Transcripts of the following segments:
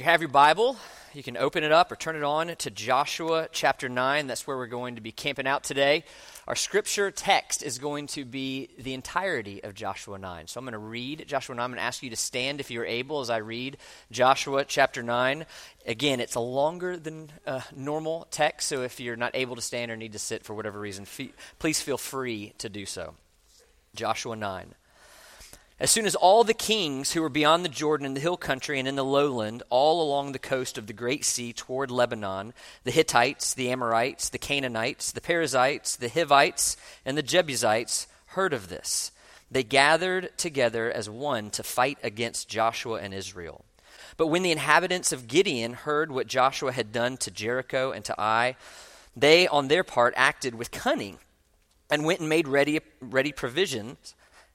you have your Bible, you can open it up or turn it on to Joshua chapter 9. That's where we're going to be camping out today. Our scripture text is going to be the entirety of Joshua 9. So I'm going to read Joshua 9. I'm going to ask you to stand if you're able as I read Joshua chapter 9. Again, it's a longer than uh, normal text, so if you're not able to stand or need to sit for whatever reason, please feel free to do so. Joshua 9. As soon as all the kings who were beyond the Jordan in the hill country and in the lowland, all along the coast of the great sea toward Lebanon, the Hittites, the Amorites, the Canaanites, the Perizzites, the Hivites, and the Jebusites heard of this, they gathered together as one to fight against Joshua and Israel. But when the inhabitants of Gibeon heard what Joshua had done to Jericho and to Ai, they on their part acted with cunning and went and made ready, ready provisions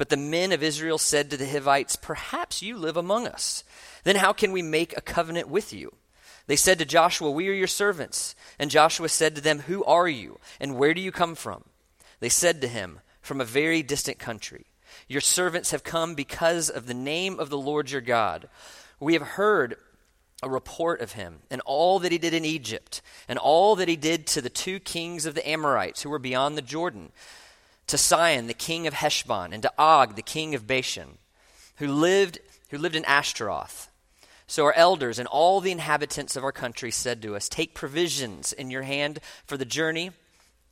But the men of Israel said to the Hivites, Perhaps you live among us. Then how can we make a covenant with you? They said to Joshua, We are your servants. And Joshua said to them, Who are you, and where do you come from? They said to him, From a very distant country. Your servants have come because of the name of the Lord your God. We have heard a report of him and all that he did in Egypt, and all that he did to the two kings of the Amorites who were beyond the Jordan, to Sihon, the king of Heshbon, and to Og, the king of Bashan, who lived, who lived in Ashtaroth. So our elders and all the inhabitants of our country said to us, Take provisions in your hand for the journey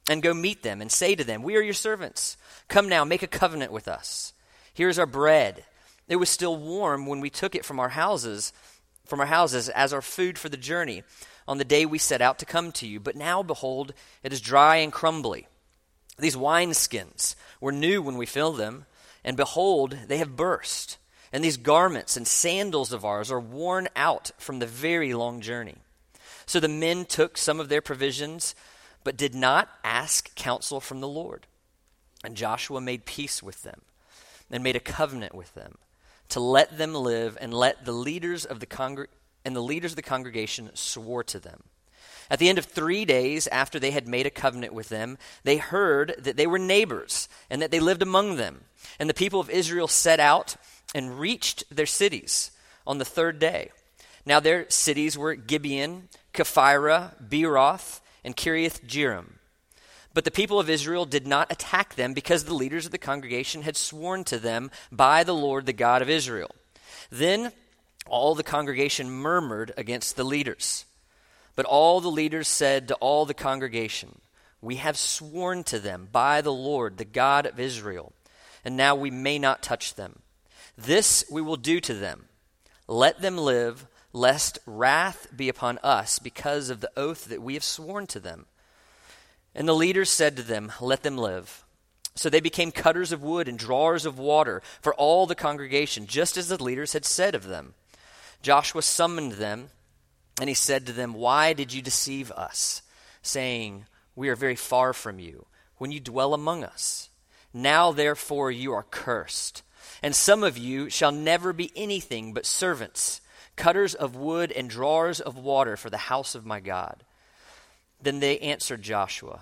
and go meet them and say to them, We are your servants. Come now, make a covenant with us. Here's our bread. It was still warm when we took it from our houses, from our houses as our food for the journey on the day we set out to come to you. But now, behold, it is dry and crumbly. These wineskins were new when we filled them, and behold, they have burst and these garments and sandals of ours are worn out from the very long journey. So the men took some of their provisions, but did not ask counsel from the Lord. And Joshua made peace with them and made a covenant with them to let them live and let the leaders of the and the leaders of the congregation swore to them. At the end of three days after they had made a covenant with them, they heard that they were neighbors and that they lived among them. And the people of Israel set out and reached their cities on the third day. Now their cities were Gibeon, Kephirah, Beeroth, and Kiriath Jearim. But the people of Israel did not attack them because the leaders of the congregation had sworn to them by the Lord, the God of Israel. Then all the congregation murmured against the leaders. But all the leaders said to all the congregation, We have sworn to them by the Lord, the God of Israel, and now we may not touch them. This we will do to them. Let them live, lest wrath be upon us because of the oath that we have sworn to them. And the leaders said to them, Let them live. So they became cutters of wood and drawers of water for all the congregation, just as the leaders had said of them. Joshua summoned them, and he said to them, Why did you deceive us, saying, We are very far from you, when you dwell among us? Now therefore you are cursed and some of you shall never be anything but servants, cutters of wood and drawers of water for the house of my God. Then they answered Joshua,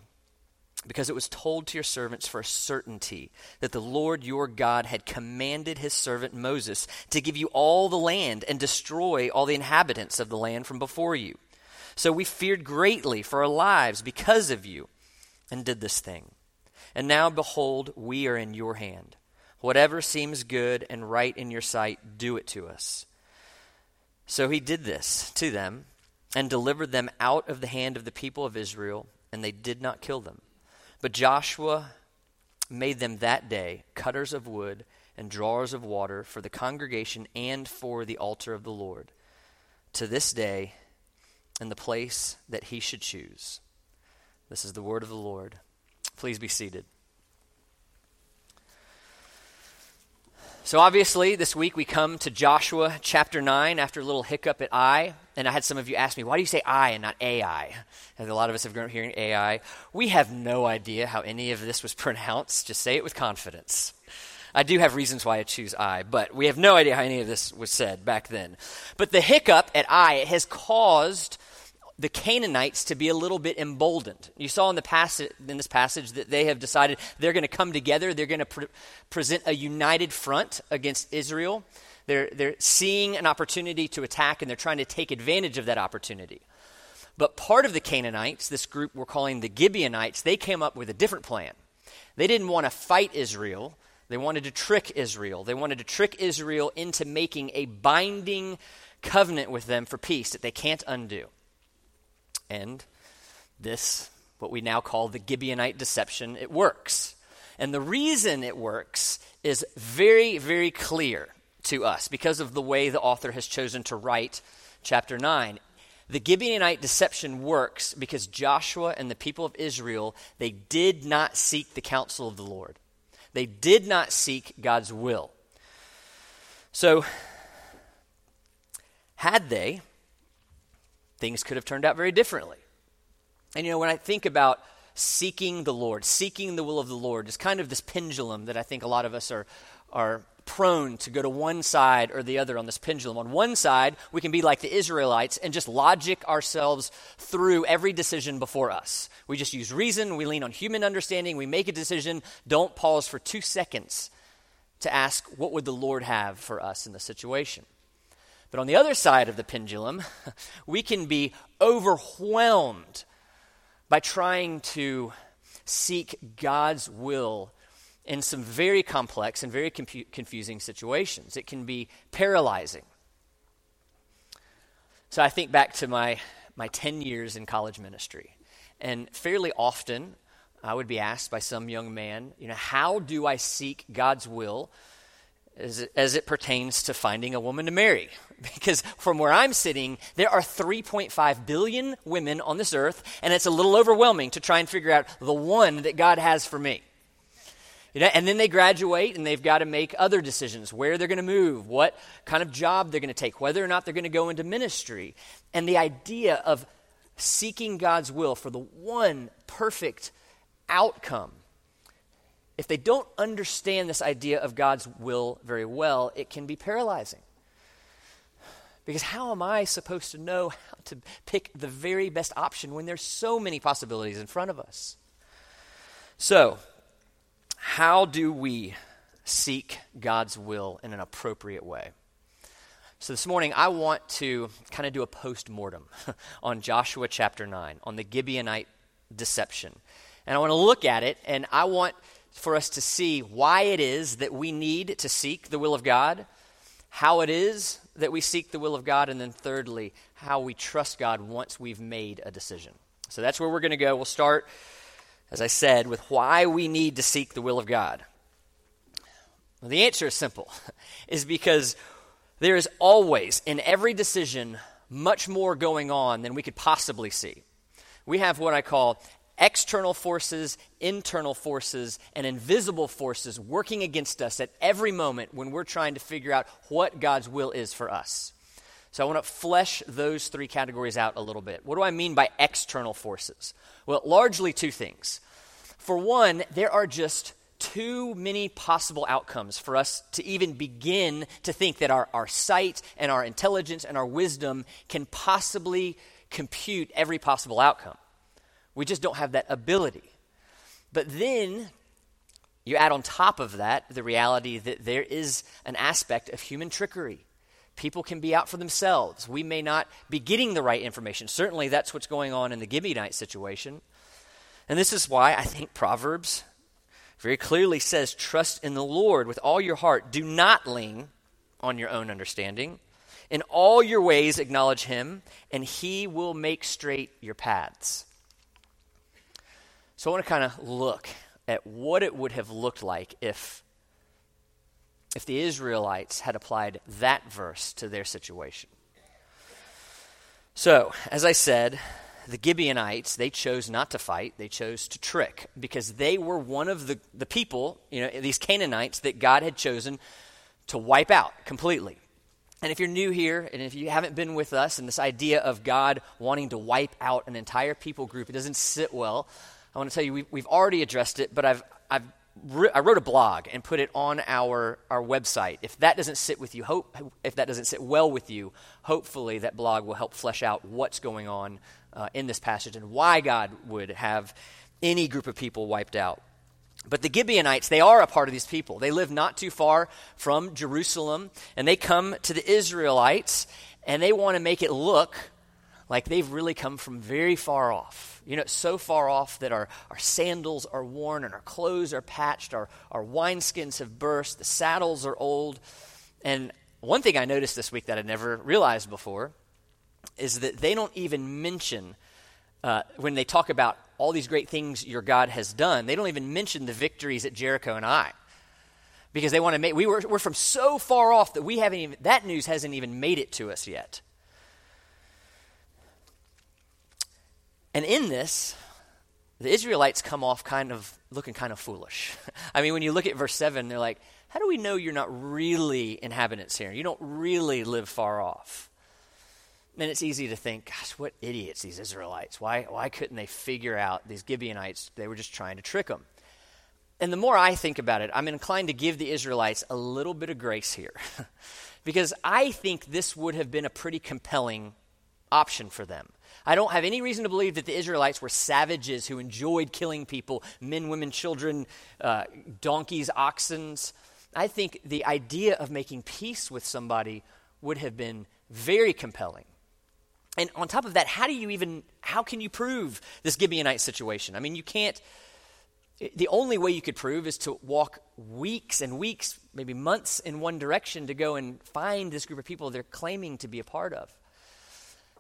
because it was told to your servants for a certainty that the Lord your God had commanded his servant Moses to give you all the land and destroy all the inhabitants of the land from before you. So we feared greatly for our lives because of you and did this thing. And now, behold, we are in your hand. Whatever seems good and right in your sight, do it to us. So he did this to them and delivered them out of the hand of the people of Israel, and they did not kill them. But Joshua made them that day cutters of wood and drawers of water for the congregation and for the altar of the Lord, to this day in the place that he should choose. This is the word of the Lord. Please be seated. So, obviously, this week we come to Joshua chapter 9 after a little hiccup at Ai. And I had some of you ask me, why do you say I and not AI? And a lot of us have grown up hearing AI. We have no idea how any of this was pronounced. Just say it with confidence. I do have reasons why I choose I, but we have no idea how any of this was said back then. But the hiccup at I has caused the Canaanites to be a little bit emboldened. You saw in the passage in this passage that they have decided they're going to come together. They're going to pre- present a united front against Israel. They're, they're seeing an opportunity to attack and they're trying to take advantage of that opportunity. But part of the Canaanites, this group we're calling the Gibeonites, they came up with a different plan. They didn't want to fight Israel. They wanted to trick Israel. They wanted to trick Israel into making a binding covenant with them for peace that they can't undo. And this, what we now call the Gibeonite deception, it works. And the reason it works is very, very clear to us because of the way the author has chosen to write chapter 9. The Gibeonite deception works because Joshua and the people of Israel, they did not seek the counsel of the Lord. They did not seek God's will. So, had they, things could have turned out very differently. And you know, when I think about seeking the Lord, seeking the will of the Lord, is kind of this pendulum that I think a lot of us are, are prone to go to one side or the other on this pendulum. On one side, we can be like the Israelites and just logic ourselves through every decision before us. We just use reason, we lean on human understanding, we make a decision, don't pause for two seconds to ask, what would the Lord have for us in the situation? But on the other side of the pendulum, we can be overwhelmed by trying to seek God's will in some very complex and very confu- confusing situations. It can be paralyzing. So I think back to my, my 10 years in college ministry, and fairly often I would be asked by some young man, you know, how do I seek God's will as it, as it pertains to finding a woman to marry? Because from where I'm sitting, there are 3.5 billion women on this earth, and it's a little overwhelming to try and figure out the one that God has for me. You know, and then they graduate and they've got to make other decisions where they're going to move, what kind of job they're going to take, whether or not they're going to go into ministry. And the idea of seeking God's will for the one perfect outcome if they don't understand this idea of God's will very well, it can be paralyzing. Because how am I supposed to know how to pick the very best option when there's so many possibilities in front of us? So, how do we seek God's will in an appropriate way? So, this morning, I want to kind of do a post mortem on Joshua chapter 9, on the Gibeonite deception. And I want to look at it, and I want for us to see why it is that we need to seek the will of God, how it is that we seek the will of God, and then thirdly, how we trust God once we've made a decision. So that's where we're going to go. We'll start, as I said, with why we need to seek the will of God. Well, the answer is simple, is because there is always, in every decision, much more going on than we could possibly see. We have what I call external forces, internal forces, and invisible forces working against us at every moment when we're trying to figure out what God's will is for us. So I want to flesh those three categories out a little bit. What do I mean by external forces? Well, largely two things. For one, there are just too many possible outcomes for us to even begin to think that our, our sight and our intelligence and our wisdom can possibly compute every possible outcome. We just don't have that ability. But then you add on top of that the reality that there is an aspect of human trickery. People can be out for themselves. We may not be getting the right information. Certainly, that's what's going on in the Gibeonite situation. And this is why I think Proverbs very clearly says, Trust in the Lord with all your heart. Do not lean on your own understanding. In all your ways, acknowledge him, and he will make straight your paths. So I want to kind of look at what it would have looked like if if the Israelites had applied that verse to their situation. So, as I said, the Gibeonites, they chose not to fight, they chose to trick because they were one of the, the people, you know, these Canaanites that God had chosen to wipe out completely. And if you're new here, and if you haven't been with us, and this idea of God wanting to wipe out an entire people group, it doesn't sit well. I want to tell you, we've, we've already addressed it, but I've, I've I wrote a blog and put it on our, our website. If that doesn't sit with you, hope, if that doesn't sit well with you, hopefully that blog will help flesh out what's going on uh, in this passage and why God would have any group of people wiped out. But the Gibeonites, they are a part of these people. They live not too far from Jerusalem, and they come to the Israelites, and they want to make it look like they've really come from very far off you know, so far off that our, our sandals are worn and our clothes are patched, our, our wineskins have burst, the saddles are old. And one thing I noticed this week that I never realized before is that they don't even mention, uh, when they talk about all these great things your God has done, they don't even mention the victories at Jericho and I Because they want to make, we were, we're from so far off that we haven't even, that news hasn't even made it to us yet. And in this, the Israelites come off kind of looking kind of foolish. I mean, when you look at verse 7, they're like, how do we know you're not really inhabitants here? You don't really live far off. And it's easy to think, gosh, what idiots these Israelites. Why, why couldn't they figure out these Gibeonites? They were just trying to trick them. And the more I think about it, I'm inclined to give the Israelites a little bit of grace here. because I think this would have been a pretty compelling option for them. I don't have any reason to believe that the Israelites were savages who enjoyed killing people men, women, children, uh, donkeys, oxen. I think the idea of making peace with somebody would have been very compelling. And on top of that, how do you even, how can you prove this Gibeonite situation? I mean, you can't, the only way you could prove is to walk weeks and weeks, maybe months in one direction to go and find this group of people they're claiming to be a part of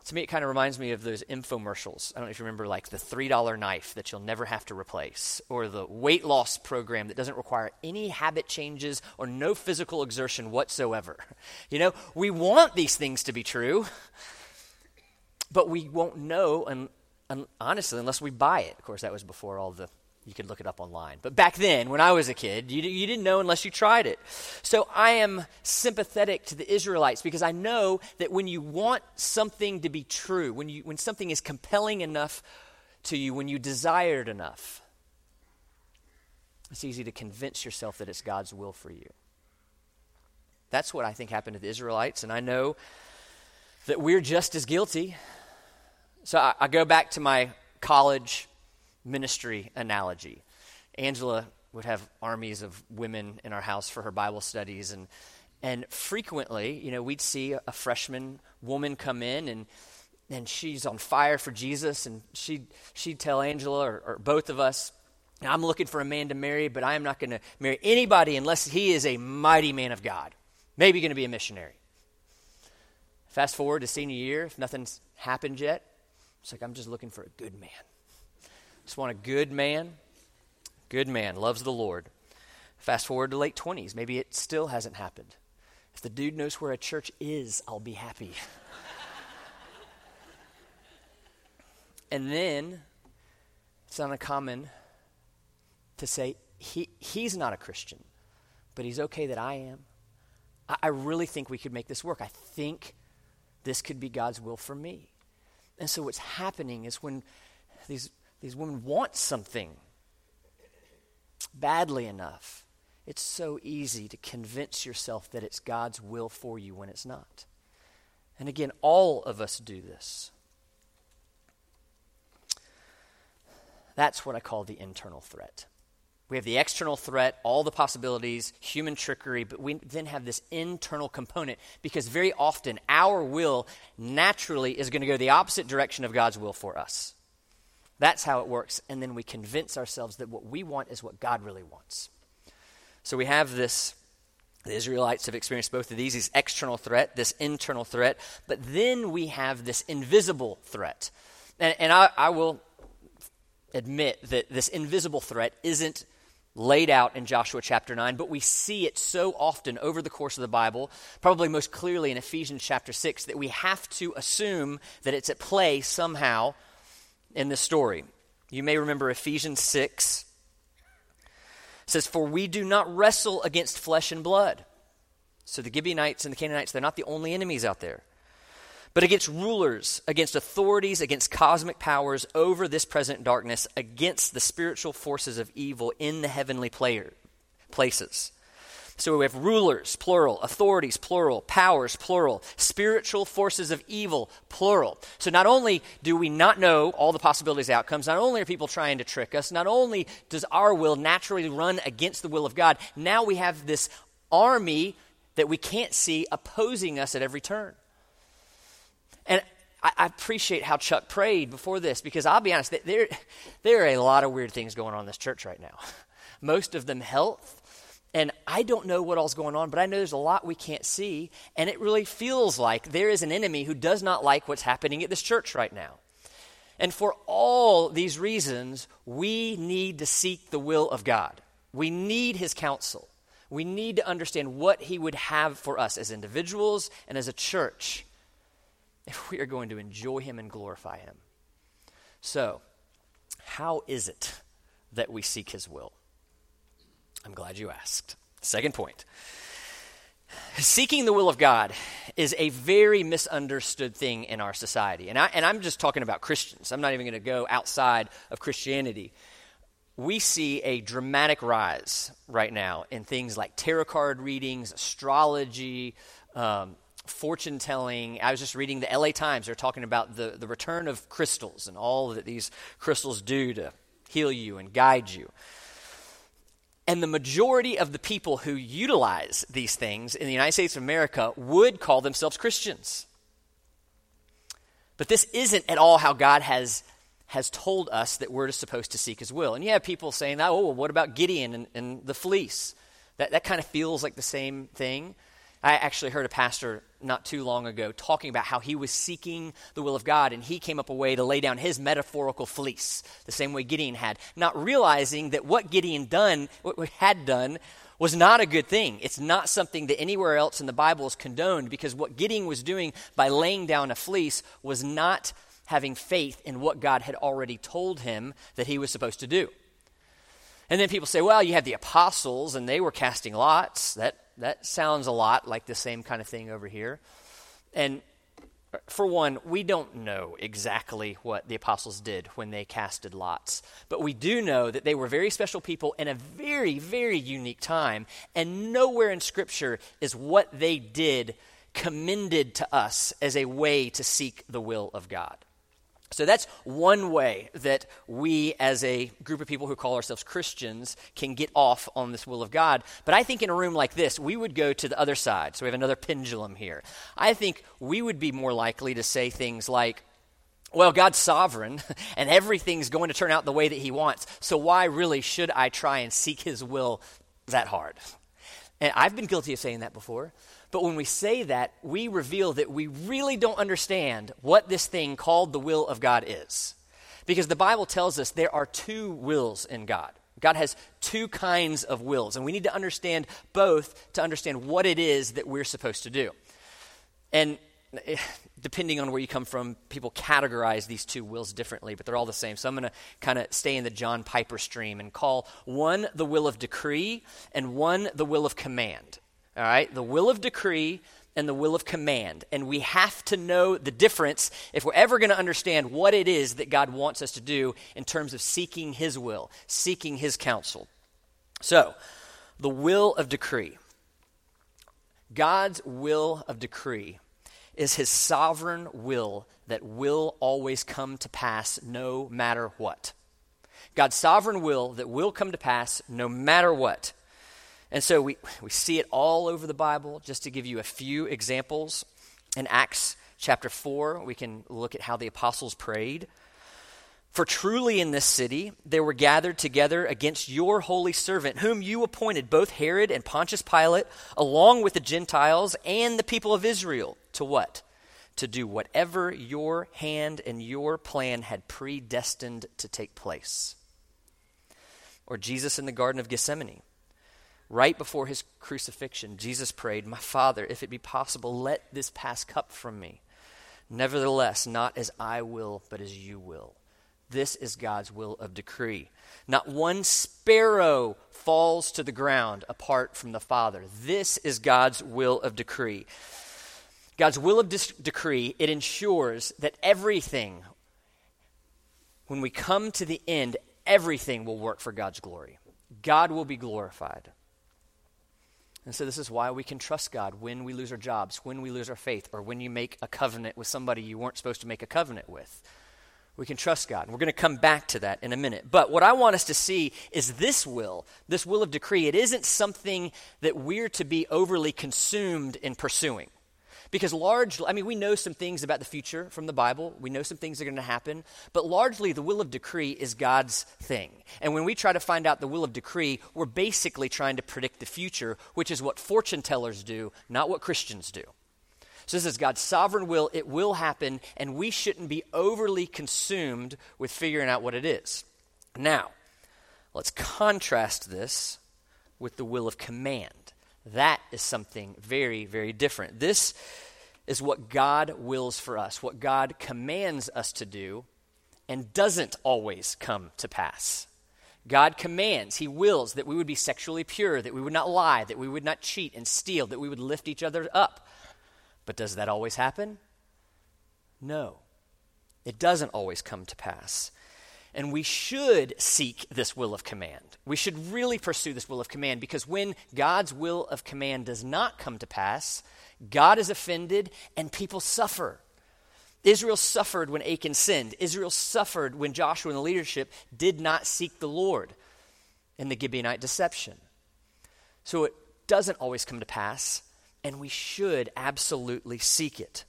to me, it kind of reminds me of those infomercials. I don't know if you remember, like the $3 knife that you'll never have to replace, or the weight loss program that doesn't require any habit changes or no physical exertion whatsoever. You know, we want these things to be true, but we won't know, and, and honestly, unless we buy it. Of course, that was before all the you could look it up online. But back then, when I was a kid, you, you didn't know unless you tried it. So I am sympathetic to the Israelites because I know that when you want something to be true, when, you, when something is compelling enough to you, when you desire it enough, it's easy to convince yourself that it's God's will for you. That's what I think happened to the Israelites, and I know that we're just as guilty. So I, I go back to my college ministry analogy. Angela would have armies of women in our house for her Bible studies, and and frequently, you know, we'd see a freshman woman come in and and she's on fire for Jesus, and she'd she'd tell Angela or, or both of us, I'm looking for a man to marry, but I am not going to marry anybody unless he is a mighty man of God. Maybe going to be a missionary. Fast forward to senior year, if nothing's happened yet, it's like I'm just looking for a good man. Just want a good man, good man, loves the Lord. Fast forward to late 20s, maybe it still hasn't happened. If the dude knows where a church is, I'll be happy. and then it's not uncommon to say, he, he's not a Christian, but he's okay that I am. I, I really think we could make this work. I think this could be God's will for me. And so what's happening is when these these women want something badly enough, it's so easy to convince yourself that it's God's will for you when it's not. And again, all of us do this. That's what I call the internal threat. We have the external threat, all the possibilities, human trickery, but we then have this internal component because very often our will naturally is going to go the opposite direction of God's will for us. That's how it works. And then we convince ourselves that what we want is what God really wants. So we have this. The Israelites have experienced both of these this external threat, this internal threat, but then we have this invisible threat. And, and I, I will admit that this invisible threat isn't laid out in Joshua chapter 9, but we see it so often over the course of the Bible, probably most clearly in Ephesians chapter 6, that we have to assume that it's at play somehow in this story. You may remember Ephesians 6 it says, For we do not wrestle against flesh and blood. So the Gibeonites and the Canaanites, they're not the only enemies out there. But against rulers, against authorities, against cosmic powers over this present darkness, against the spiritual forces of evil in the heavenly player, places. So we have rulers, plural, authorities, plural, powers, plural, spiritual forces of evil, plural. So not only do we not know all the possibilities, outcomes, not only are people trying to trick us, not only does our will naturally run against the will of God, now we have this army that we can't see opposing us at every turn. And I, appreciate how Chuck prayed before this because I'll be honest, there, there are a lot of weird things going on in this church right now. Most of them health, and I don't know what all's going on, but I know there's a lot we can't see. And it really feels like there is an enemy who does not like what's happening at this church right now. And for all these reasons, we need to seek the will of God. We need his counsel. We need to understand what he would have for us as individuals and as a church if we are going to enjoy him and glorify him. So, how is it that we seek his will? I'm glad you asked. Second point. Seeking the will of God is a very misunderstood thing in our society. And, I, and I'm just talking about Christians. I'm not even going to go outside of Christianity. We see a dramatic rise right now in things like tarot card readings, astrology, um, fortune telling. I was just reading the LA Times. They're talking about the, the return of crystals and all that these crystals do to heal you and guide you. And the majority of the people who utilize these things in the United States of America would call themselves Christians. But this isn't at all how God has, has told us that we're supposed to seek his will. And you have people saying, oh, well, what about Gideon and, and the fleece? That, that kind of feels like the same thing. I actually heard a pastor not too long ago talking about how he was seeking the will of God and he came up a way to lay down his metaphorical fleece, the same way Gideon had, not realizing that what Gideon done, what had done, was not a good thing. It's not something that anywhere else in the Bible is condoned because what Gideon was doing by laying down a fleece was not having faith in what God had already told him that he was supposed to do. And then people say, well, you have the apostles and they were casting lots. That that sounds a lot like the same kind of thing over here. And for one, we don't know exactly what the apostles did when they casted lots, but we do know that they were very special people in a very, very unique time, and nowhere in Scripture is what they did commended to us as a way to seek the will of God. So that's one way that we, as a group of people who call ourselves Christians, can get off on this will of God. But I think in a room like this, we would go to the other side. So we have another pendulum here. I think we would be more likely to say things like, well, God's sovereign, and everything's going to turn out the way that He wants. So why really should I try and seek His will that hard? And I've been guilty of saying that before. But when we say that, we reveal that we really don't understand what this thing called the will of God is. Because the Bible tells us there are two wills in God. God has two kinds of wills, and we need to understand both to understand what it is that we're supposed to do. And eh, depending on where you come from, people categorize these two wills differently, but they're all the same. So I'm going to kind of stay in the John Piper stream and call one the will of decree and one the will of command. All right? The will of decree and the will of command. And we have to know the difference if we're ever going to understand what it is that God wants us to do in terms of seeking His will, seeking His counsel. So, the will of decree. God's will of decree is His sovereign will that will always come to pass no matter what. God's sovereign will that will come to pass no matter what. And so we, we see it all over the Bible. Just to give you a few examples, in Acts chapter 4, we can look at how the apostles prayed. For truly in this city there were gathered together against your holy servant, whom you appointed, both Herod and Pontius Pilate, along with the Gentiles and the people of Israel, to what? To do whatever your hand and your plan had predestined to take place. Or Jesus in the Garden of Gethsemane Right before his crucifixion, Jesus prayed, My Father, if it be possible, let this pass cup from me. Nevertheless, not as I will, but as you will. This is God's will of decree. Not one sparrow falls to the ground apart from the Father. This is God's will of decree. God's will of dis- decree, it ensures that everything, when we come to the end, everything will work for God's glory. God will be glorified. And so, this is why we can trust God when we lose our jobs, when we lose our faith, or when you make a covenant with somebody you weren't supposed to make a covenant with. We can trust God. And we're going to come back to that in a minute. But what I want us to see is this will, this will of decree. It isn't something that we're to be overly consumed in pursuing. Because largely, I mean, we know some things about the future from the Bible. We know some things are going to happen. But largely, the will of decree is God's thing. And when we try to find out the will of decree, we're basically trying to predict the future, which is what fortune tellers do, not what Christians do. So, this is God's sovereign will. It will happen, and we shouldn't be overly consumed with figuring out what it is. Now, let's contrast this with the will of command. That is something very, very different. This is what God wills for us, what God commands us to do, and doesn't always come to pass. God commands, He wills that we would be sexually pure, that we would not lie, that we would not cheat and steal, that we would lift each other up. But does that always happen? No. It doesn't always come to pass. And we should seek this will of command. We should really pursue this will of command because when God's will of command does not come to pass, God is offended and people suffer. Israel suffered when Achan sinned. Israel suffered when Joshua and the leadership did not seek the Lord in the Gibeonite deception. So it doesn't always come to pass, and we should absolutely seek it.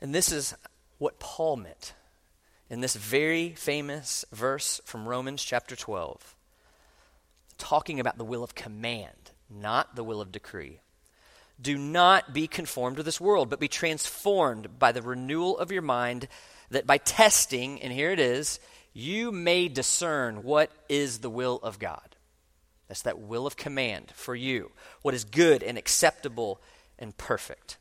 And this is what Paul meant in this very famous verse from Romans chapter 12, talking about the will of command, not the will of decree. Do not be conformed to this world, but be transformed by the renewal of your mind, that by testing, and here it is, you may discern what is the will of God. That's that will of command for you, what is good and acceptable and perfect.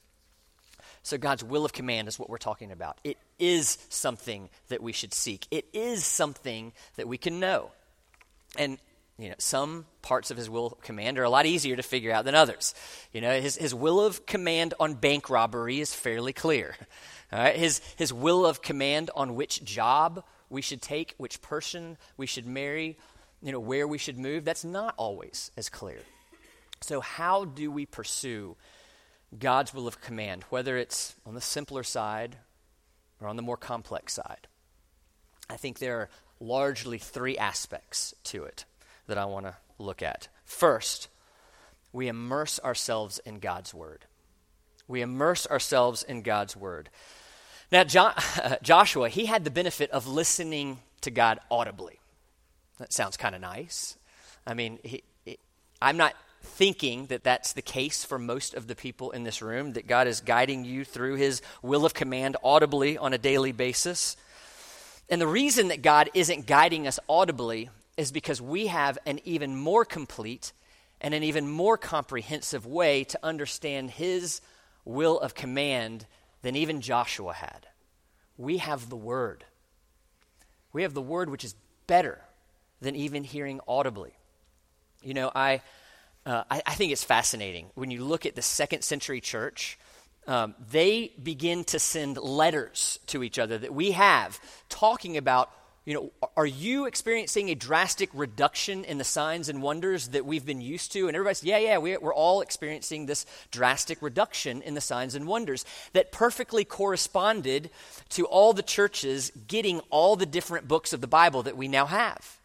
So, God's will of command is what we're talking about. It is something that we should seek, it is something that we can know. And you know, some parts of his will of command are a lot easier to figure out than others. You know, his, his will of command on bank robbery is fairly clear. All right? His, his will of command on which job we should take, which person we should marry, you know, where we should move, that's not always as clear. So, how do we pursue God's will of command, whether it's on the simpler side or on the more complex side. I think there are largely three aspects to it that I want to look at. First, we immerse ourselves in God's Word. We immerse ourselves in God's Word. Now, jo- Joshua, he had the benefit of listening to God audibly. That sounds kind of nice. I mean, he, he, I'm not thinking that that's the case for most of the people in this room, that God is guiding you through His will of command audibly on a daily basis. And the reason that God isn't guiding us audibly is because we have an even more complete and an even more comprehensive way to understand His will of command than even Joshua had. We have the Word. We have the Word which is better than even hearing audibly. You know, I uh, I, I, think it's fascinating when you look at the second century church. Um, they begin to send letters to each other that we have talking about you know are you experiencing a drastic reduction in the signs and wonders that we've been used to and everybody says yeah yeah we, we're all experiencing this drastic reduction in the signs and wonders that perfectly corresponded to all the churches getting all the different books of the bible that we now have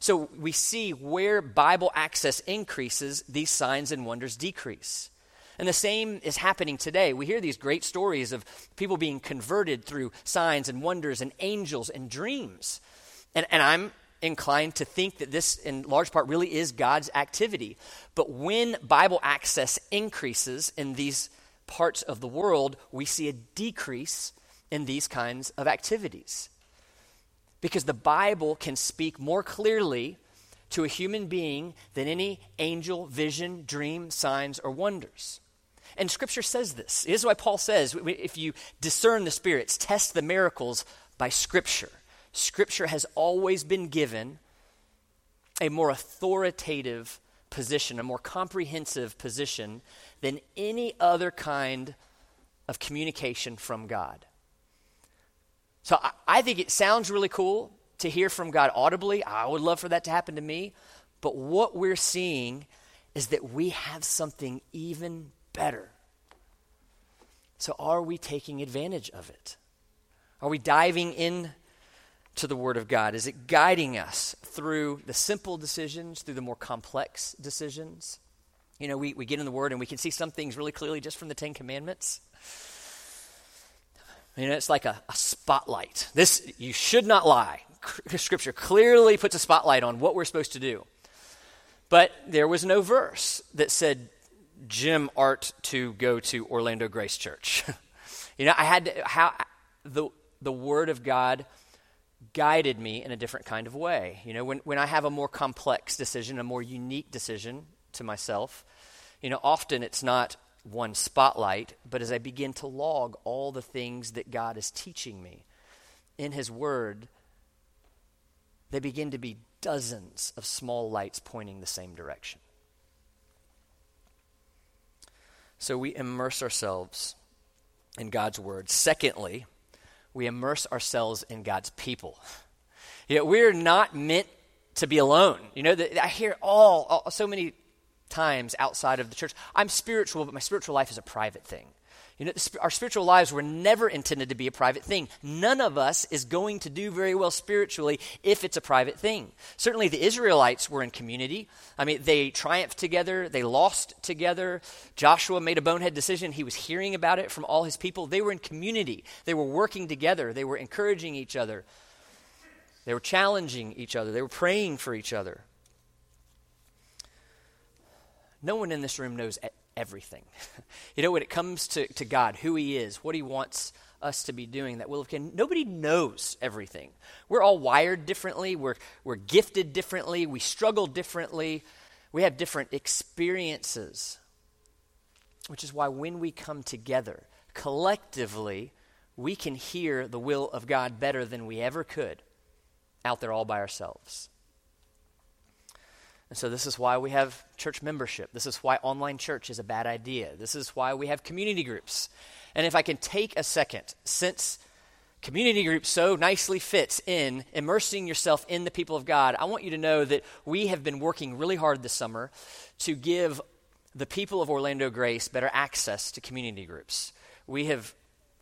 so we see where Bible access increases, these signs and wonders decrease. And the same is happening today. We hear these great stories of people being converted through signs and wonders and angels and dreams. And, and I'm inclined to think that this, in large part, really is God's activity. But when Bible access increases in these parts of the world, we see a decrease in these kinds of activities because the Bible can speak more clearly to a human being than any angel, vision, dream, signs, or wonders. And Scripture says this. Is why Paul says if you discern the spirits, test the miracles by Scripture. Scripture has always been given a more authoritative position, a more comprehensive position than any other kind of communication from God. So I, think it sounds really cool to hear from God audibly. I would love for that to happen to me. But what we're seeing is that we have something even better. So are we taking advantage of it? Are we diving in to the Word of God? Is it guiding us through the simple decisions, through the more complex decisions? You know, we, we get in the Word and we can see some things really clearly just from the Ten Commandments. You know, it's like a, a spotlight. This, you should not lie. Scripture clearly puts a spotlight on what we're supposed to do. But there was no verse that said, Jim Art to go to Orlando Grace Church. you know, I had to, how the, the Word of God guided me in a different kind of way. You know, when, when I have a more complex decision, a more unique decision to myself, you know, often it's not one spotlight, but as I begin to log all the things that God is teaching me in His Word, they begin to be dozens of small lights pointing the same direction. So we immerse ourselves in God's Word. Secondly, we immerse ourselves in God's people. Know, we're not meant to be alone. You know, the, I hear all, all so many times outside of the church. I'm spiritual, but my spiritual life is a private thing. You know, our spiritual lives were never intended to be a private thing. None of us is going to do very well spiritually if it's a private thing. Certainly, the Israelites were in community. I mean, they triumphed together, they lost together. Joshua made a bonehead decision. He was hearing about it from all his people. They were in community, they were working together, they were encouraging each other, they were challenging each other, they were praying for each other. No one in this room knows everything. you know, when it comes to, to God, who He is, what He wants us to be doing, that will of Cain, nobody knows everything. We're all wired differently, we're, we're gifted differently, we struggle differently, we have different experiences. Which is why when we come together collectively, we can hear the will of God better than we ever could out there all by ourselves. And so, this is why we have church membership. This is why online church is a bad idea. This is why we have community groups. And if I can take a second, since community group so nicely fits in immersing yourself in the people of God, I want you to know that we have been working really hard this summer to give the people of Orlando Grace better access to community groups. We have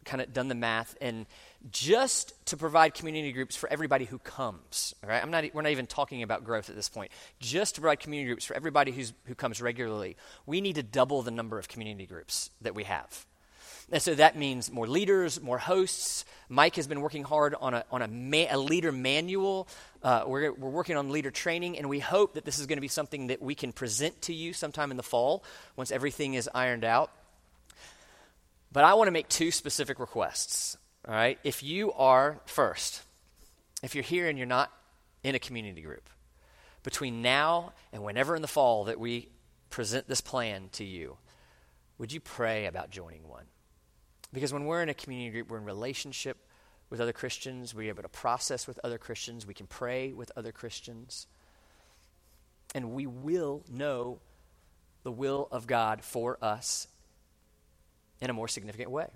kind of done the math and just to provide community groups for everybody who comes. All right, I'm not. We're not even talking about growth at this point. Just to provide community groups for everybody who's, who comes regularly, we need to double the number of community groups that we have. And so that means more leaders, more hosts. Mike has been working hard on a, on a, ma- a leader manual. Uh, we're, we're working on leader training, and we hope that this is going to be something that we can present to you sometime in the fall once everything is ironed out. But I want to make two specific requests. All right? If you are, first, if you're here and you're not in a community group, between now and whenever in the fall that we present this plan to you, would you pray about joining one? Because when we're in a community group, we're in relationship with other Christians, we're able to process with other Christians, we can pray with other Christians, and we will know the will of God for us in a more significant way.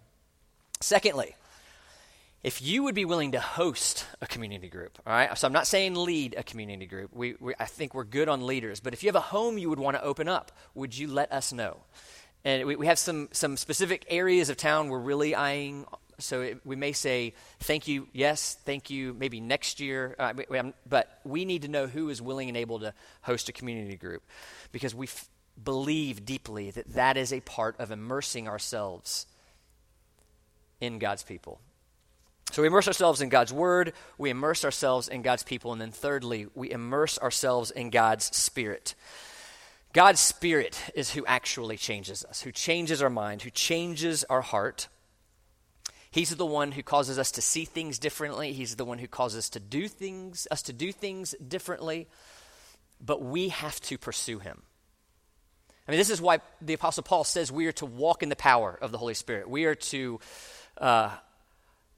Secondly, if you would be willing to host a community group, all right? So I'm not saying lead a community group. We, we, I think we're good on leaders. But if you have a home you would want to open up, would you let us know? And we, we have some, some specific areas of town we're really eyeing. So it, we may say, thank you, yes, thank you, maybe next year. Uh, we, but we need to know who is willing and able to host a community group because we f- believe deeply that that is a part of immersing ourselves in God's people. So we immerse ourselves in God's word, we immerse ourselves in God's people, and then thirdly, we immerse ourselves in God's spirit. God's spirit is who actually changes us, who changes our mind, who changes our heart. He's the one who causes us to see things differently. He's the one who causes us to do things, us to do things differently. But we have to pursue him. I mean, this is why the Apostle Paul says we are to walk in the power of the Holy Spirit. We are to uh,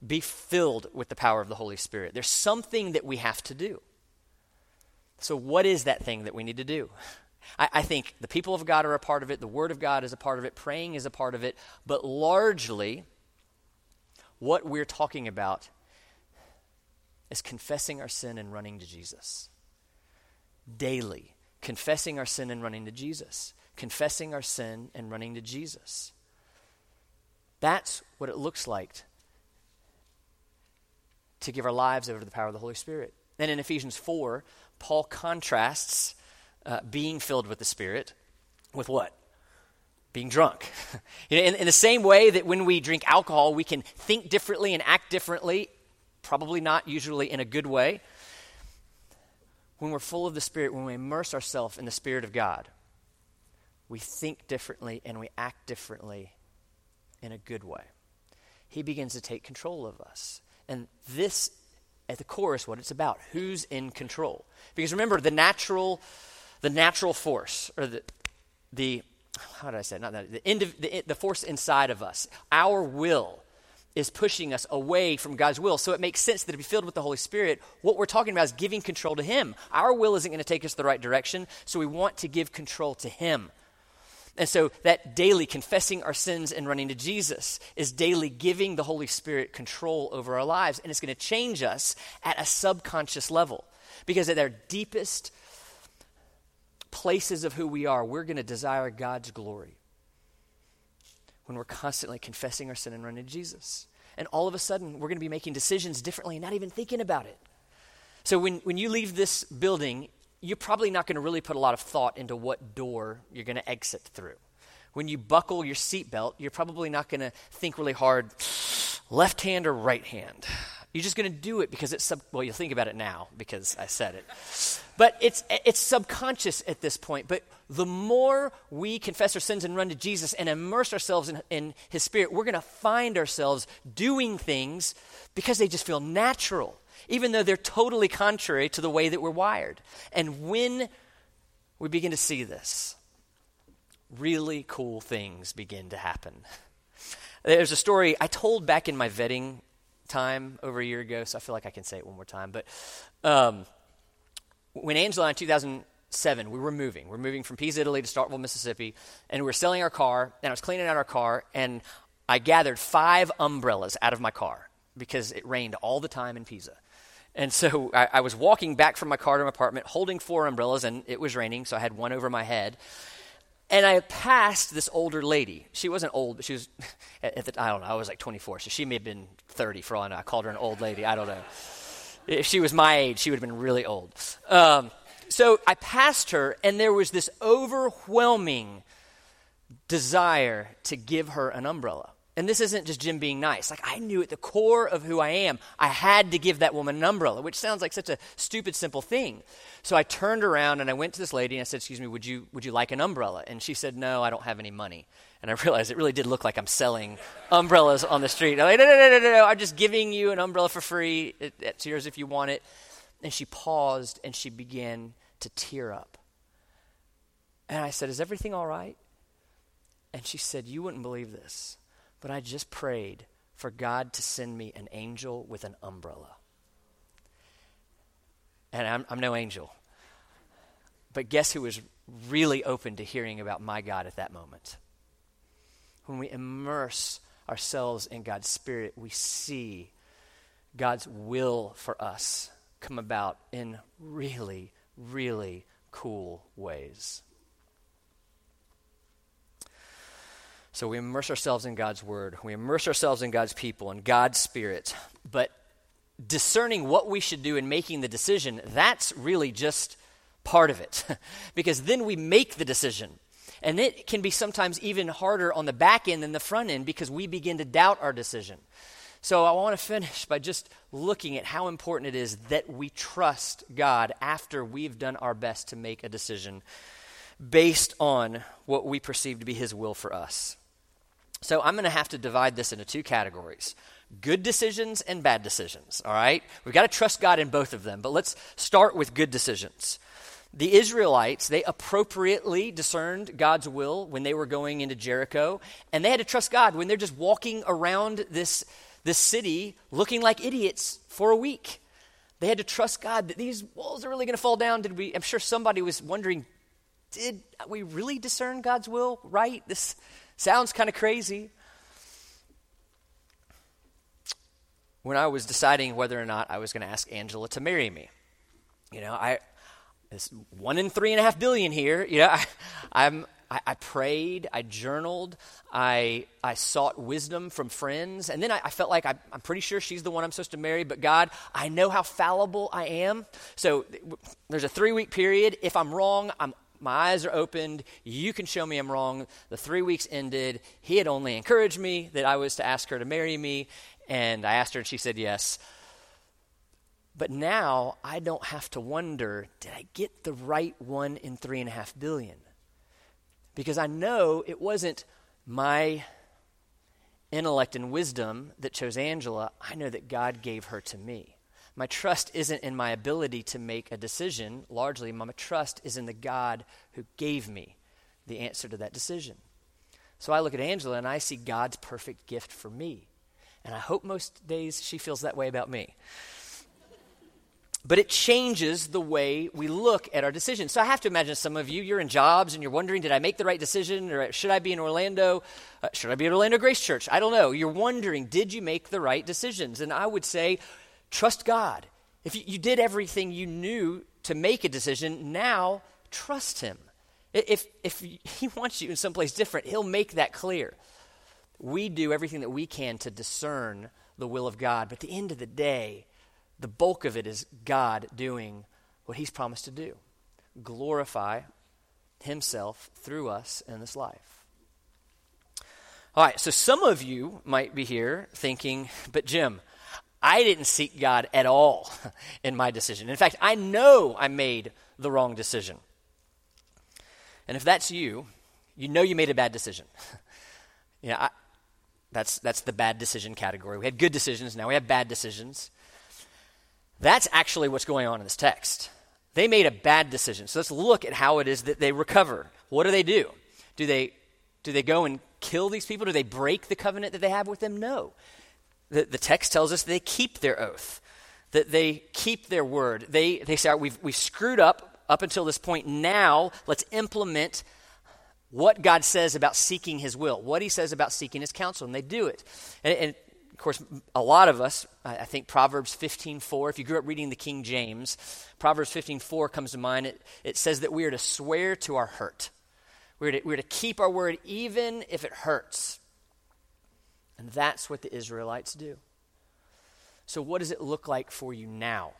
be filled with the power of the Holy Spirit. There's something that we have to do. So, what is that thing that we need to do? I, I, think the people of God are a part of it, the Word of God is a part of it, praying is a part of it, but largely, what we're talking about is confessing our sin and running to Jesus. Daily, confessing our sin and running to Jesus. Confessing our sin and running to Jesus. That's what it looks like to give our lives over to the power of the Holy Spirit. Then in Ephesians 4, Paul contrasts uh, being filled with the Spirit with what? Being drunk. you know, in, in the same way that when we drink alcohol, we can think differently and act differently, probably not usually in a good way. When we're full of the Spirit, when we immerse ourselves in the Spirit of God, we think differently and we act differently in a good way. He begins to take control of us. And this, at the core, is what it's about. Who's in control? Because remember, the natural, the natural force, or the, the how did I say it? Not that, the, indiv- the, the force inside of us, our will is pushing us away from God's will. So it makes sense that to be filled with the Holy Spirit, what we're talking about is giving control to Him. Our will isn't going to take us the right direction, so we want to give control to Him. And so that daily confessing our sins and running to Jesus is daily giving the Holy Spirit control over our lives. And it's going to change us at a subconscious level. Because at our deepest places of who we are, we're going to desire God's glory. When we're constantly confessing our sin and running to Jesus. And all of a sudden, we're going to be making decisions differently and not even thinking about it. So when, when you leave this building, you're probably not going to really put a lot of thought into what door you're going to exit through. When you buckle your seatbelt, you're probably not going to think really hard left hand or right hand. You're just going to do it because it's sub. Well, you'll think about it now because I said it. But it's it's subconscious at this point. But the more we confess our sins and run to Jesus and immerse ourselves in, in His Spirit, we're going to find ourselves doing things because they just feel natural even though they're totally contrary to the way that we're wired. And when we begin to see this, really cool things begin to happen. There's a story I told back in my vetting time over a year ago, so I feel like I can say it one more time. But um, when Angela in 2007, we were moving. We're moving from Pisa, Italy to Starkville, Mississippi, and we were selling our car, and I was cleaning out our car, and I gathered five umbrellas out of my car because it rained all the time in Pisa. And so I, I, was walking back from my car to my apartment holding four umbrellas, and it was raining, so I had one over my head. And I passed this older lady. She wasn't old, but she was, at the, I don't know, I was like 24, so she may have been 30 for all I know. I called her an old lady. I don't know. If she was my age, she would have been really old. Um, so I passed her, and there was this overwhelming desire to give her an umbrella. And this isn't just Jim being nice. Like, I knew at the core of who I am, I had to give that woman an umbrella, which sounds like such a stupid, simple thing. So I turned around and I went to this lady and I said, Excuse me, would you, would you like an umbrella? And she said, No, I don't have any money. And I realized it really did look like I'm selling umbrellas on the street. I'm like, No, no, no, no, no, no. I'm just giving you an umbrella for free. It, it's yours if you want it. And she paused and she began to tear up. And I said, Is everything all right? And she said, You wouldn't believe this but I just prayed for God to send me an angel with an umbrella. And I'm, I'm no angel. But guess who was really open to hearing about my God at that moment? When we immerse ourselves in God's Spirit, we see God's will for us come about in really, really cool ways. So we immerse ourselves in God's word, we immerse ourselves in God's people and God's spirit. But discerning what we should do and making the decision, that's really just part of it. because then we make the decision. And it can be sometimes even harder on the back end than the front end because we begin to doubt our decision. So I want to finish by just looking at how important it is that we trust God after we've done our best to make a decision based on what we perceive to be His will for us. So I'm going to have to divide this into two categories good decisions and bad decisions, all right? We've got to trust God in both of them, but let's start with good decisions. The Israelites, they appropriately discerned God's will when they were going into Jericho, and they had to trust God when they're just walking around this, this city looking like idiots for a week. They had to trust God that these walls are really going to fall down. Did we? I'm sure somebody was wondering, did we really discern God's will right? This sounds kind of crazy. When I was deciding whether or not I was going to ask Angela to marry me, you know, I it's one in three and a half billion here. You know, I, I'm I, I, prayed, I journaled, I, I sought wisdom from friends, and then I, I felt like I, I'm pretty sure she's the one I'm supposed to marry, but God, I know how fallible I am. So there's a three week period. If I'm wrong, I'm my eyes are opened. You can show me I'm wrong. The three weeks ended. He had only encouraged me that I was to ask her to marry me. And I asked her, and she said yes. But now I don't have to wonder did I get the right one in three and a half billion? because I know it wasn't my intellect and wisdom that chose Angela. I know that God gave her to me. My trust isn't in my ability to make a decision. Largely, my trust is in the God who gave me the answer to that decision. So I look at Angela and I see God's perfect gift for me. And I hope most days she feels that way about me but it changes the way we look at our decisions. So I have to imagine some of you, you're in jobs and you're wondering, did I make the right decision? Or should I be in Orlando? Uh, should I be at Orlando Grace Church? I don't know. You're wondering, did you make the right decisions? And I would say, trust God. If you, did everything you knew to make a decision, now trust Him. If, if He wants you in someplace different, He'll make that clear. We do everything that we can to discern the will of God, but at the end of the day, the bulk of it is God doing what He's promised to do glorify Himself through us in this life. All right, so some of you might be here thinking, but Jim, I didn't seek God at all in my decision. In fact, I know I made the wrong decision. And if that's you, you know you made a bad decision. know, I, that's, that's the bad decision category. We had good decisions, now we have bad decisions. That's actually what's going on in this text. They made a bad decision. So let's look at how it is that they recover. What do they do? Do they, do they go and kill these people? Do they break the covenant that they have with them? No. The, the text tells us they keep their oath, that they keep their word. They, they say, we've, we've screwed up up until this point. Now let's implement what God says about seeking his will, what he says about seeking his counsel, and they do it. And, and of course, a lot of us, I think Proverbs 15:4, if you grew up reading the King James, Proverbs 15:4 comes to mind. It, it says that we are to swear to our hurt. We're to, we're to keep our word even if it hurts. And that's what the Israelites do. So, what does it look like for you now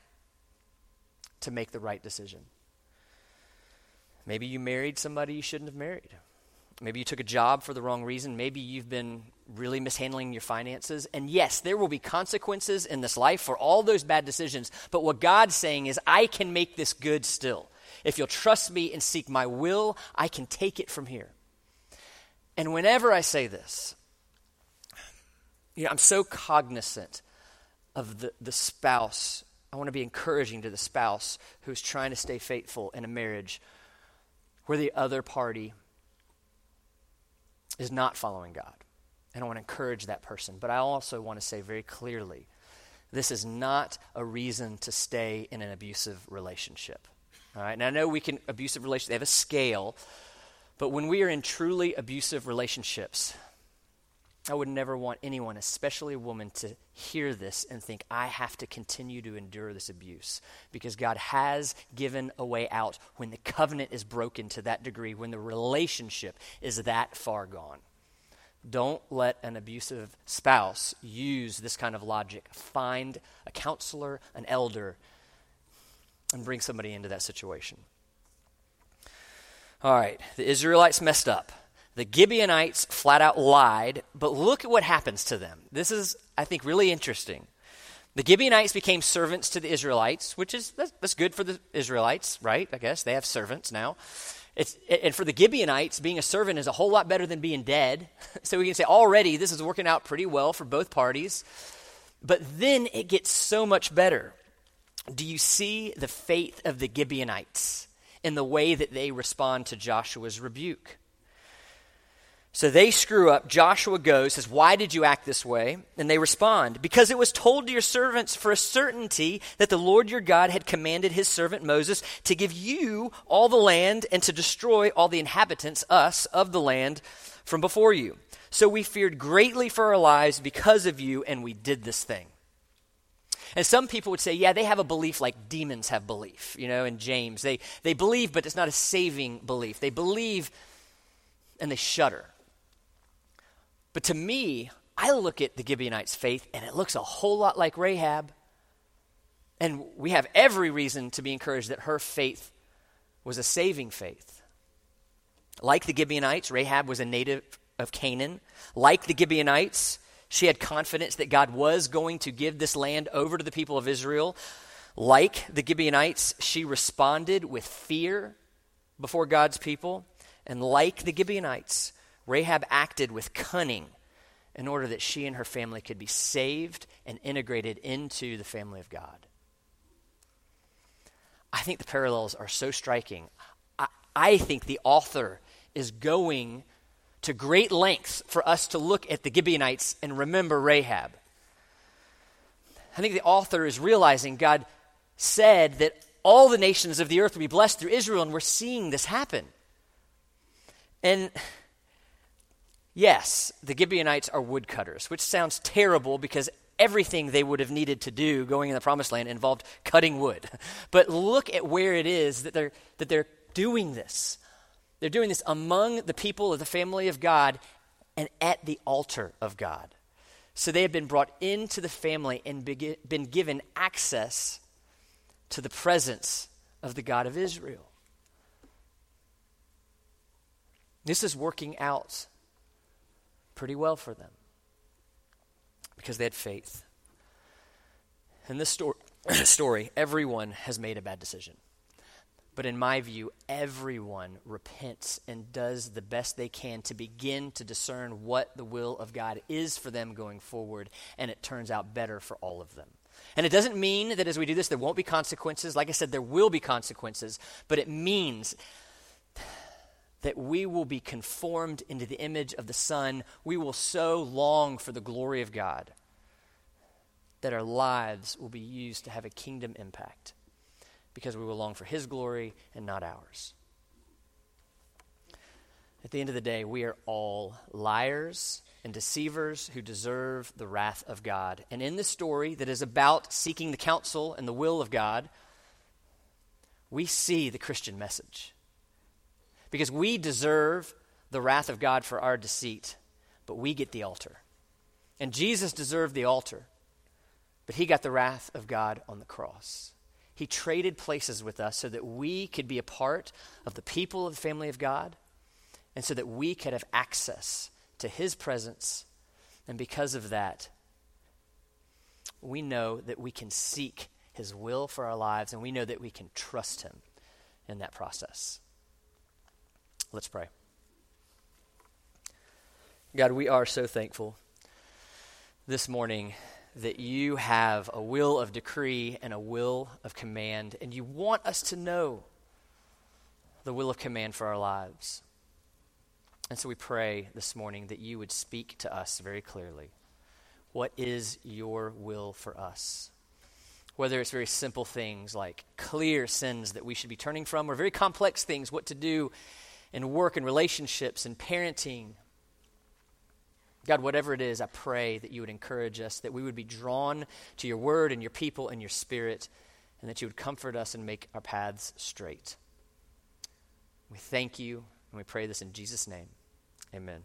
to make the right decision? Maybe you married somebody you shouldn't have married. Maybe you took a job for the wrong reason. Maybe you've been really mishandling your finances. And yes, there will be consequences in this life for all those bad decisions. But what God's saying is, I can make this good still. If you'll trust me and seek my will, I can take it from here. And whenever I say this, you know, I'm so cognizant of the, the spouse. I want to be encouraging to the spouse who's trying to stay faithful in a marriage where the other party is not following God. And I want to encourage that person. But I also want to say very clearly this is not a reason to stay in an abusive relationship. All right. Now, I know we can, abusive relationships, they have a scale. But when we are in truly abusive relationships, I would never want anyone, especially a woman, to hear this and think, I have to continue to endure this abuse. Because God has given a way out when the covenant is broken to that degree, when the relationship is that far gone. Don't let an abusive spouse use this kind of logic. Find a counselor, an elder, and bring somebody into that situation. All right, the Israelites messed up. The Gibeonites flat out lied, but look at what happens to them. This is, I think, really interesting. The Gibeonites became servants to the Israelites, which is that's, that's good for the Israelites, right? I guess they have servants now. It's, and for the Gibeonites, being a servant is a whole lot better than being dead. So we can say already this is working out pretty well for both parties. But then it gets so much better. Do you see the faith of the Gibeonites in the way that they respond to Joshua's rebuke? So they screw up. Joshua goes, says, Why did you act this way? And they respond, Because it was told to your servants for a certainty that the Lord your God had commanded his servant Moses to give you all the land and to destroy all the inhabitants, us, of the land from before you. So we feared greatly for our lives because of you, and we did this thing. And some people would say, yeah, they have a belief like demons have belief, you know, in James. They, they believe, but it's not a saving belief. They believe and they shudder. But to me, I look at the Gibeonites' faith and it looks a whole lot like Rahab. And we have every reason to be encouraged that her faith was a saving faith. Like the Gibeonites, Rahab was a native of Canaan. Like the Gibeonites, she had confidence that God was going to give this land over to the people of Israel. Like the Gibeonites, she responded with fear before God's people. And like the Gibeonites, Rahab acted with cunning in order that she and her family could be saved and integrated into the family of God. I think the parallels are so striking. I, I think the author is going to great lengths for us to look at the Gibeonites and remember Rahab. I think the author is realizing God said that all the nations of the earth would be blessed through Israel, and we're seeing this happen. And yes, the Gibeonites are woodcutters, which sounds terrible because everything they would have needed to do going in the promised land involved cutting wood. But look at where it is that they're, that they're doing this. They're doing this among the people of the family of God and at the altar of God. So they have been brought into the family and been given access to the presence of the God of Israel. This is working out pretty well for them because they had faith. In this story, everyone has made a bad decision. But in my view, everyone repents and does the best they can to begin to discern what the will of God is for them going forward, and it turns out better for all of them. And it doesn't mean that as we do this, there won't be consequences. Like I said, there will be consequences, but it means that we will be conformed into the image of the Son. We will so long for the glory of God that our lives will be used to have a kingdom impact because we will long for His glory and not ours. At the end of the day, we are all liars and deceivers who deserve the wrath of God. And in this story that is about seeking the counsel and the will of God, we see the Christian message. Because we deserve the wrath of God for our deceit, but we get the altar. And Jesus deserved the altar, but he got the wrath of God on the cross. He traded places with us so that we could be a part of the people of the family of God and so that we could have access to His presence. And because of that, we know that we can seek His will for our lives and we know that we can trust Him in that process. Let's pray. God, we are so thankful this morning that you have a will of decree and a will of command, and you want us to know the will of command for our lives. And so we pray this morning that you would speak to us very clearly. What is your will for us? Whether it's very simple things like clear sins that we should be turning from, or very complex things, what to do in work and relationships and parenting God, whatever it is, I pray that you would encourage us, that we would be drawn to your word and your people and your spirit, and that you would comfort us and make our paths straight. We thank you, and we pray this in Jesus' name. Amen.